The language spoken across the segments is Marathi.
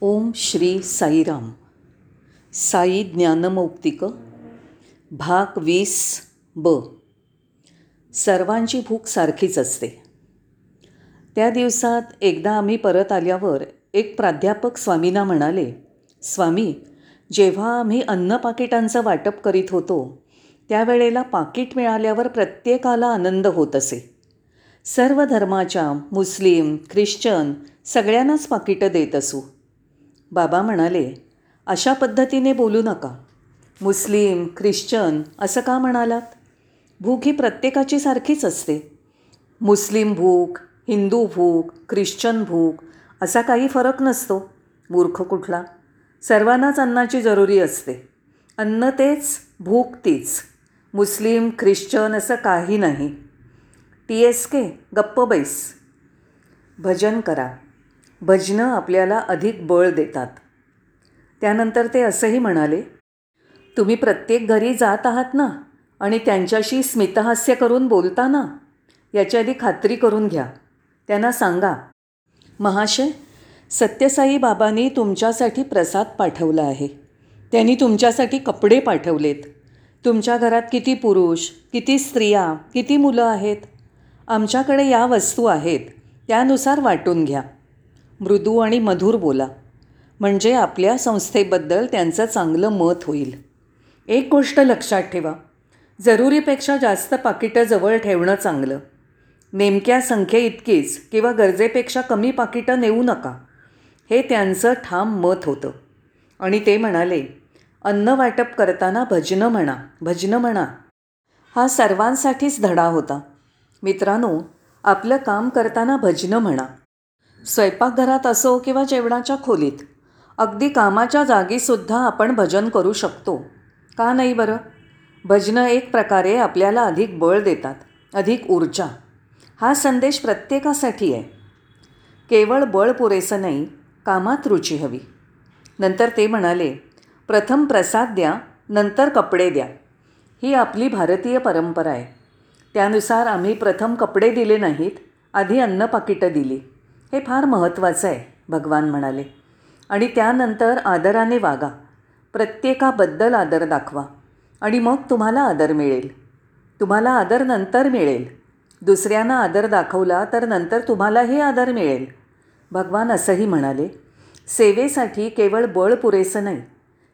ओम श्री साईराम. साई ज्ञानमौक्तिक भाग वीस ब. सर्वांची भूक सारखीच असते. त्या दिवसात एकदा आम्ही परत आल्यावर एक प्राध्यापक स्वामींना म्हणाले स्वामी जेव्हा आम्ही अन्न पाकिटांचं वाटप करीत होतो त्यावेळेला पाकिट मिळाल्यावर प्रत्येकाला आनंद होत असे. सर्व धर्माच्या मुस्लिम ख्रिश्चन सगळ्यांनाच पाकिटं देत असू. बाबा म्हणाले अशा पद्धतीने बोलू नका. मुस्लिम ख्रिश्चन असं का म्हणालात? भूक ही प्रत्येकाची सारखीच असते. मुस्लिम भूक हिंदू भूक ख्रिश्चन भूक असा काही फरक नसतो मूर्ख कुठला. सर्वांनाच अन्नाची जरुरी असते. अन्न तेच भूक तीच. मुस्लिम ख्रिश्चन असं काही नाही. टी एस के गप्प बैस. भजन करा. भजनं आपल्याला अधिक बळ देतात. त्यानंतर ते असंही म्हणाले तुम्ही प्रत्येक घरी जात आहात ना आणि त्यांच्याशी स्मितहास्य करून बोलता ना याची आधी खात्री करून घ्या. त्यांना सांगा महाशय सत्यसाई बाबांनी तुमच्यासाठी प्रसाद पाठवला आहे. त्यांनी तुमच्यासाठी कपडे पाठवलेत. तुमच्या घरात किती पुरुष किती स्त्रिया किती मुलं आहेत? आमच्याकडे या वस्तू आहेत त्यानुसार वाटून घ्या. मृदू आणि मधुर बोला. म्हणजे आपल्या संस्थेबद्दल त्यांचं चांगलं मत होईल. एक गोष्ट लक्षात ठेवा. जरुरीपेक्षा जास्त पाकिटं जवळ ठेवणं चांगलं. नेमक्या संख्येइतकीच किंवा गरजेपेक्षा कमी पाकिटं नेऊ नका. हे त्यांचं ठाम मत होतं. आणि ते म्हणाले अन्न वाटप करताना भजनं म्हणा भजनं म्हणा. हा सर्वांसाठीच धडा होता. मित्रांनो आपलं काम करताना भजनं म्हणा. स्वयंपाकघरात असो किंवा जेवणाच्या खोलीत अगदी कामाच्या जागीसुद्धा आपण भजन करू शकतो. का नाही बरं? भजनं एक प्रकारे आपल्याला अधिक बळ देतात अधिक ऊर्जा. हा संदेश प्रत्येकासाठी आहे. केवळ बळ पुरेसं नाही कामात रुची हवी. नंतर ते म्हणाले प्रथम प्रसाद द्या नंतर कपडे द्या. ही आपली भारतीय परंपरा आहे. त्यानुसार आम्ही प्रथम कपडे दिले नाहीत आधी अन्न पाकिटं दिली. हे फार महत्त्वाचं आहे भगवान म्हणाले. आणि त्यानंतर आदराने वागा. प्रत्येकाबद्दल आदर दाखवा. आणि मग तुम्हाला आदर मिळेल. तुम्हाला आदर नंतर मिळेल. दुसऱ्यांना आदर दाखवला तर नंतर तुम्हालाही आदर मिळेल. भगवान असंही म्हणाले सेवेसाठी केवळ बळ पुरेसं नाही.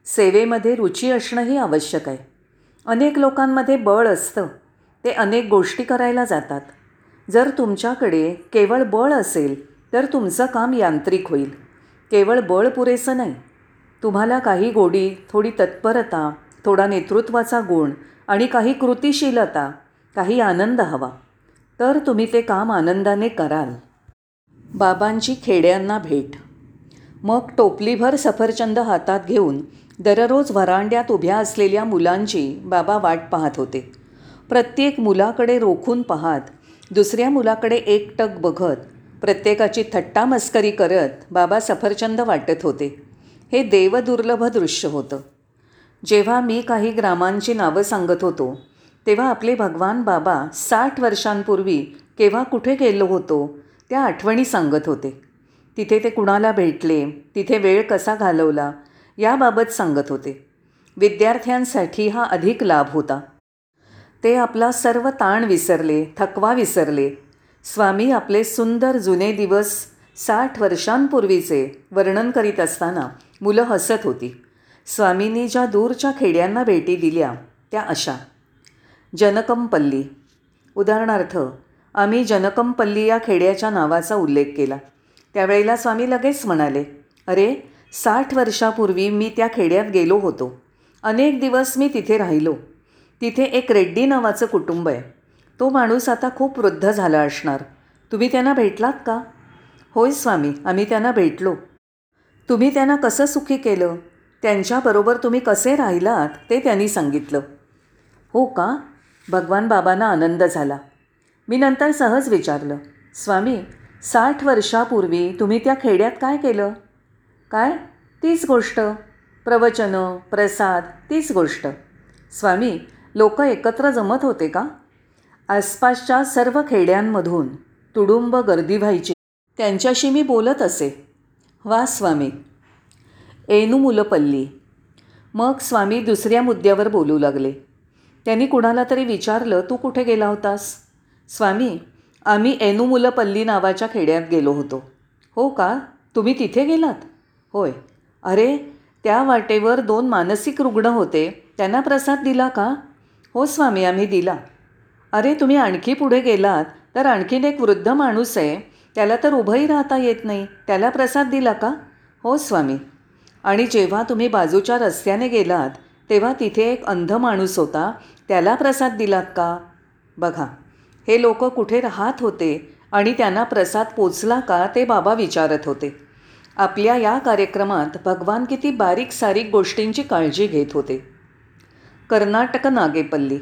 सेवेमध्ये रुची असणंही आवश्यक आहे. अनेक लोकांमध्ये बळ असतं. ते अनेक गोष्टी करायला जातात. जर तुमच्याकडे केवळ बळ असेल तर तुमचं काम यांत्रिक होईल. केवळ बळ पुरेसं नाही. तुम्हाला काही गोडी थोडी तत्परता थोडा नेतृत्वाचा गुण आणि काही कृतिशीलता काही आनंद हवा. तर तुम्ही ते काम आनंदाने कराल. बाबांची खेड्यांना भेट. मग टोपलीभर सफरचंद हातात घेऊन दररोज व्हरांड्यात उभ्या असलेल्या मुलांची बाबा वाट पाहत होते. प्रत्येक मुलाकडे रोखून पाहत दुसऱ्या मुलाकडे एकटक बघत प्रत्येकाची थट्टा मस्करी करत बाबा सफरचंद वाटत होते. हे देवदुर्लभ दृश्य होतं. जेव्हा मी काही ग्रामांची नावं सांगत होतो तेव्हा आपले भगवान बाबा साठ वर्षांपूर्वी केव्हा कुठे गेलो होतो त्या आठवणी सांगत होते. तिथे ते कुणाला भेटले तिथे वेळ कसा घालवला याबाबत सांगत होते. विद्यार्थ्यांसाठी हा अधिक लाभ होता. ते आपला सर्व ताण विसरले थकवा विसरले स्वामी आपले सुंदर जुने दिवस साठ वर्षांपूर्वीचे वर्णन करीत असताना मुलं हसत होती. स्वामींनी ज्या दूरच्या खेड्यांना भेटी दिल्या त्या अशा. जनकमपल्ली. उदाहरणार्थ आम्ही जनकमपल्ली या खेड्याच्या नावाचा उल्लेख केला. त्यावेळेला स्वामी लगेच म्हणाले अरे साठ वर्षापूर्वी मी त्या खेड्यात गेलो होतो. अनेक दिवस मी तिथे राहिलो. तिथे एक रेड्डी नावाचं कुटुंब आहे. तो माणूस आता खूप वृद्ध झाला असणार. तुम्ही त्यांना भेटलात का? होय स्वामी आम्ही त्यांना भेटलो. तुम्ही त्यांना कसं सुखी केलं? त्यांच्याबरोबर तुम्ही कसे राहिलात? ते त्यांनी सांगितलं. हो का? भगवान बाबांना आनंद झाला. मी नंतर सहज विचारलं स्वामी साठ वर्षापूर्वी तुम्ही त्या खेड्यात काय केलं? काय? तीच गोष्ट. प्रवचनं प्रसाद तीच गोष्ट. स्वामी लोक एकत्र जमत होते का? आसपासच्या सर्व खेड्यांमधून तुडुंब गर्दी व्हायची. त्यांच्याशी मी बोलत असे. वा स्वामी. एनुमुलपल्ली मग स्वामी दुसऱ्या मुद्द्यावर बोलू लागले. त्यांनी कुणाला तरी विचारलं तू कुठे गेला होतास? स्वामी आम्ही एनुमुलपल्ली नावाच्या खेड्यात गेलो होतो. हो का? तुम्ही तिथे गेलात? होय. अरे त्या वाटेवर दोन मानसिक रुग्ण होते. त्यांना प्रसाद दिला का? हो स्वामी आम्ही दिला. अरे तुम्ही आणखी पुढे गेलात तर आणखीन एक वृद्ध माणूस आहे त्याला तर उभंही राहता येत नाही त्याला प्रसाद दिला का? हो स्वामी. आणि जेव्हा तुम्ही बाजूच्या रस्त्याने गेलात तेव्हा तिथे एक अंध माणूस होता त्याला प्रसाद दिलात का? बघा हे लोक कुठे राहत होते आणि त्यांना प्रसाद पोचला का ते बाबा विचारत होते. आपल्या या कार्यक्रमात भगवान किती बारीक सारीक गोष्टींची काळजी घेत होते. कर्नाटक नागेपल्ली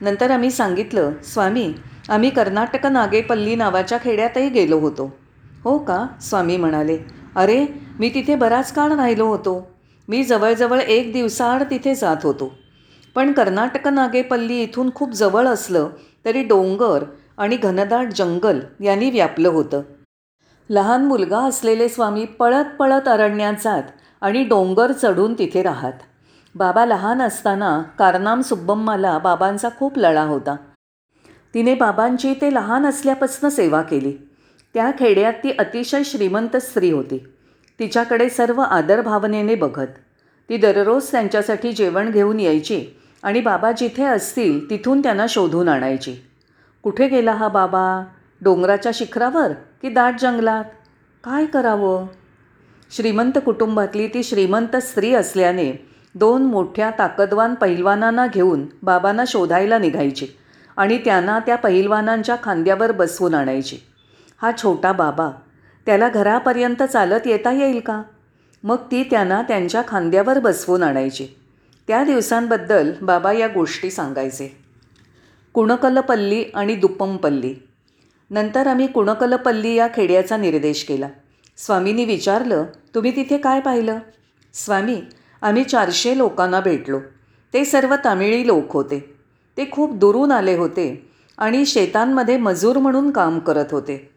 नंतर आम्ही सांगितलं स्वामी आम्ही कर्नाटक नागेपल्ली नावाच्या खेड्यातही गेलो होतो. हो का? स्वामी म्हणाले. अरे मी तिथे बराच काळ राहिलो होतो. मी जवळजवळ एक दिवसाआड तिथे जात होतो. पण कर्नाटक नागेपल्ली इथून खूप जवळ असलं तरी डोंगर आणि घनदाट जंगल यांनी व्यापलं होतं. लहान मुलगा असलेले स्वामी पळत पळत अरण्यात जात आणि डोंगर चढून तिथे राहत. बाबा लहान असताना कारनाम सुब्बम्माला बाबांचा खूप लळा होता. तिने बाबांची ते लहान असल्यापासून सेवा केली. त्या खेड्यात ती अतिशय श्रीमंत स्त्री होती. तिच्याकडे सर्व आदर भावनेने बघत ती दररोज त्यांच्यासाठी जेवण घेऊन यायची आणि बाबा जिथे असतील तिथून त्यांना शोधून आणायची. कुठे गेला हा बाबा? डोंगराच्या शिखरावर की दाट जंगलात? काय करावं? श्रीमंत कुटुंबातली ती श्रीमंत स्त्री असल्याने दोन मोठ्या ताकदवान पहिलवानांना घेऊन बाबांना शोधायला निघायची आणि त्यांना त्या पहिलवानांच्या खांद्यावर बसवून आणायची. हा छोटा बाबा त्याला घरापर्यंत चालत येता येईल का? मग ती त्यांना त्यांच्या खांद्यावर बसवून आणायची. त्या दिवसांबद्दल बाबा या गोष्टी सांगायचे. कुणकलपल्ली आणि दुप्पमपल्ली. नंतर आम्ही कुणकलपल्ली या खेड्याचा निर्देश केला. स्वामींनी विचारलं तुम्ही तिथे काय पाहिलं? स्वामी आम्ही चारशे लोकांना भेटलो. ते सर्व तामिळी लोक होते. ते खूप दुरून आले होते आणि शेतांमध्ये मजूर म्हणून काम करत होते.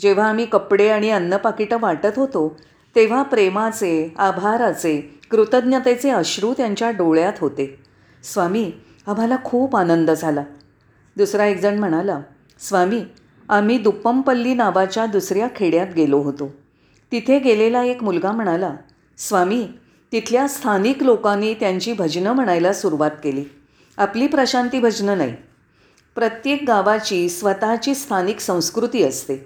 जेव्हा आम्ही कपडे आणि अन्नपाकिटं वाटत होतो तेव्हा प्रेमाचे आभाराचे कृतज्ञतेचे अश्रू त्यांच्या डोळ्यात होते. स्वामी आम्हाला खूप आनंद झाला. दुसरा एकजण म्हणाला स्वामी आम्ही दुप्पमपल्ली नावाच्या दुसऱ्या खेड्यात गेलो होतो. तिथे गेलेला एक मुलगा म्हणाला स्वामी तिथल्या स्थानिक लोकांनी त्यांची भजनं म्हणायला सुरुवात केली. आपली प्रशांती भजनं नाही. प्रत्येक गावाची स्वतःची स्थानिक संस्कृती असते.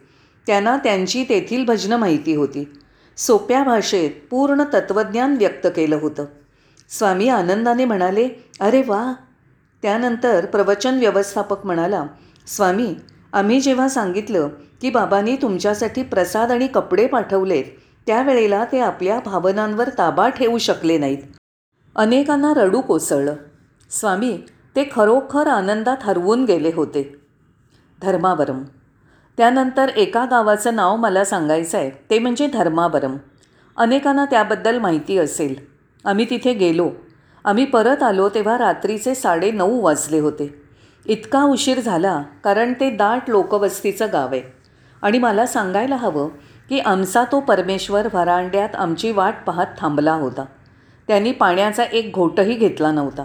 त्यांना त्यांची तेथील भजनं माहिती होती. सोप्या भाषेत पूर्ण तत्त्वज्ञान व्यक्त केलं होतं. स्वामी आनंदाने म्हणाले अरे वा! त्यानंतर प्रवचन व्यवस्थापक म्हणाला स्वामी आम्ही जेव्हा सांगितलं की बाबांनी तुमच्यासाठी प्रसाद आणि कपडे पाठवलेत त्यावेळेला ते आपल्या भावनांवर ताबा ठेवू शकले नाहीत. अनेकांना रडू कोसळलं. स्वामी ते खरोखर आनंदात हरवून गेले होते. धर्मावरम. त्यानंतर एका गावाचं नाव मला सांगायचं आहे ते म्हणजे धर्मावरम. अनेकांना त्याबद्दल माहिती असेल. आम्ही तिथे गेलो. आम्ही परत आलो तेव्हा रात्रीचे साडे नऊ वाजले होते. इतका उशीर झाला कारण ते दाट लोकवस्तीचं गाव आहे. आणि मला सांगायला हवं की आमचा तो परमेश्वर व्हरांड्यात आमची वाट पाहत थांबला होता. त्यांनी पाण्याचा एक घोटही घेतला नव्हता.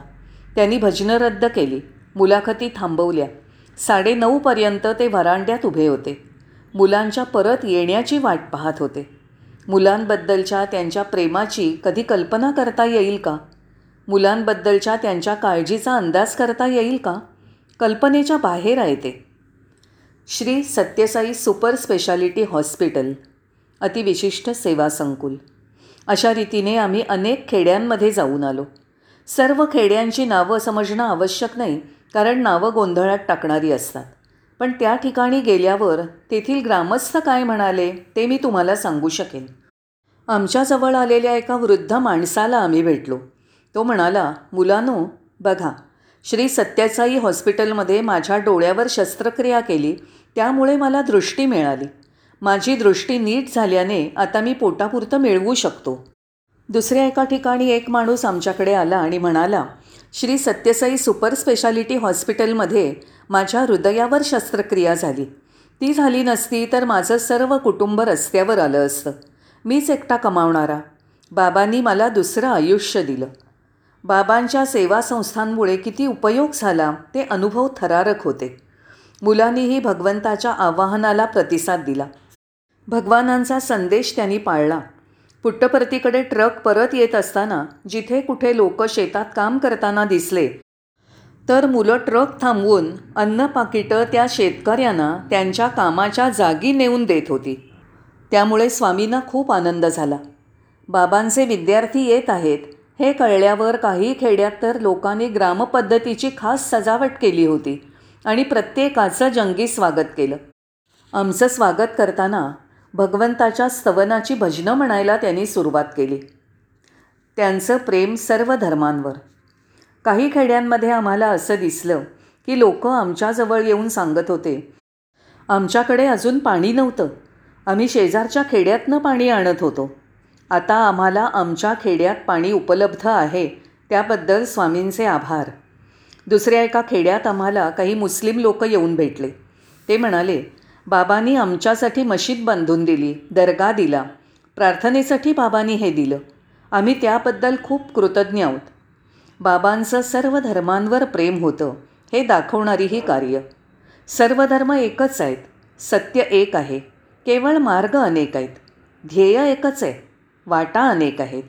त्यांनी भजनं रद्द केली. मुलाखती थांबवल्या. साडेनऊपर्यंत ते व्हरांड्यात उभे होते. मुलांच्या परत येण्याची वाट पाहत होते. मुलांबद्दलच्या त्यांच्या प्रेमाची कधी कल्पना करता येईल का? मुलांबद्दलच्या त्यांच्या काळजीचा अंदाज करता येईल का? कल्पनेच्या बाहेर आहे ते. Shri Sathya Sai super speciality hospital अतिविशिष्ट सेवा संकुल. अशा रीतीने आम्ही अनेक खेड्यांमध्ये जाऊन आलो. सर्व खेड्यांची नावं समजणं आवश्यक नाही कारण नावं गोंधळात टाकणारी असतात. पण त्या ठिकाणी गेल्यावर तेथील ग्रामस्थ काय म्हणाले ते मी तुम्हाला सांगू शकेन. आमच्याजवळ आलेल्या एका वृद्ध माणसाला आम्ही भेटलो. तो म्हणाला मुलानो बघा श्री सत्यासाई हॉस्पिटलमध्ये माझ्या डोळ्यावर शस्त्रक्रिया केली त्यामुळे मला दृष्टी मिळाली. माझी दृष्टी नीट झाल्याने आता मी पोटापुरतं मिळवू शकतो. दुसऱ्या एका ठिकाणी एक माणूस आमच्याकडे आला आणि म्हणाला श्री सत्यसाई सुपर स्पेशालिटी हॉस्पिटलमध्ये माझ्या हृदयावर शस्त्रक्रिया झाली. ती झाली नसती तर माझं सर्व कुटुंब रस्त्यावर आलं असतं. मीच एकटा कमावणारा. बाबांनी मला दुसरं आयुष्य दिलं. बाबांच्या सेवा संस्थांमुळे किती उपयोग झाला ते अनुभव थरारक होते. मुलांनीही भगवंताच्या आवाहनाला प्रतिसाद दिला. भगवानांचा संदेश त्यांनी पाळला. पुट्टपर्तीकडे ट्रक परत येत असताना जिथे कुठे लोक शेतात काम करताना दिसले. तर मुलं ट्रक थांबवून अन्न पाकिटं त्या शेतकऱ्यांना त्यांच्या कामाच्या जागी नेऊन देत होती. त्यामुळे स्वामींना खूप आनंद झाला. बाबांचे विद्यार्थी येत आहेत हे कळल्यावर काही खेड्यात तर लोकांनी ग्रामपद्धतीची खास सजावट केली होती आणि प्रत्येकाचं जंगी स्वागत केलं. आमचं स्वागत करताना भगवंताच्या स्तवनाची भजनं म्हणायला त्यांनी सुरुवात केली. त्यांचं प्रेम सर्व धर्मांवर. काही खेड्यांमध्ये आम्हाला असं दिसलं की लोक आमच्याजवळ येऊन सांगत होते आमच्याकडे अजून पाणी नव्हतं. आम्ही शेजारच्या खेड्यातनं पाणी आणत होतो. आता आम्हाला आमच्या खेड्यात पाणी उपलब्ध आहे त्याबद्दल स्वामींचे आभार. दुसऱ्या एका खेड्यात आम्हाला काही मुस्लिम लोक येऊन भेटले. ते म्हणाले बाबांनी आमच्यासाठी मशीद बांधून दिली दर्गा दिला. प्रार्थनेसाठी बाबांनी हे दिलं. आम्ही त्याबद्दल खूप कृतज्ञ आहोत. बाबांचं सर्व धर्मांवर प्रेम होतं हे दाखवणारी ही कार्य. सर्व धर्म एकच आहेत सत्य एक आहे केवळ मार्ग अनेक आहेत ध्येय एकच आहे वाटा अनेक आहेत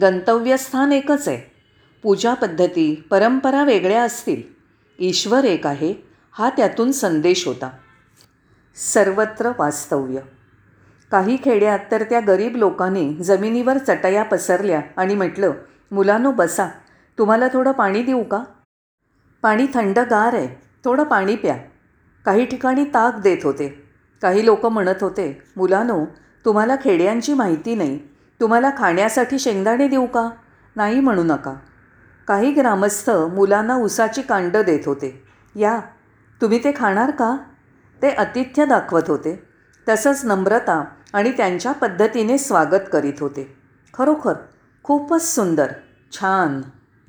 गंतव्यस्थान एकच आहे पूजा पद्धती परंपरा वेगळ्या असतील ईश्वर एक आहे हा त्यातून संदेश होता. सर्वत्र वास्तव्य. काही खेड्यात तर त्या गरीब लोकांनी जमिनीवर चटया पसरल्या आणि म्हटलं मुलांनो बसा. तुम्हाला थोडं पाणी देऊ का? पाणी थंडगार आहे. थोडं पाणी प्या. काही ठिकाणी ताक देत होते. काही लोक म्हणत होते मुलांनो तुम्हाला खेड्यांची माहिती नाही. तुम्हाला खाण्यासाठी शेंगदाणे देऊ का? नाही म्हणू नका. काही ग्रामस्थ मुलांना उसाची कांडं देत होते. या तुम्ही ते खाणार का? ते आतिथ्य दाखवत होते. तसंच नम्रता आणि त्यांच्या पद्धतीने स्वागत करीत होते. खरोखर खूपच सुंदर छान.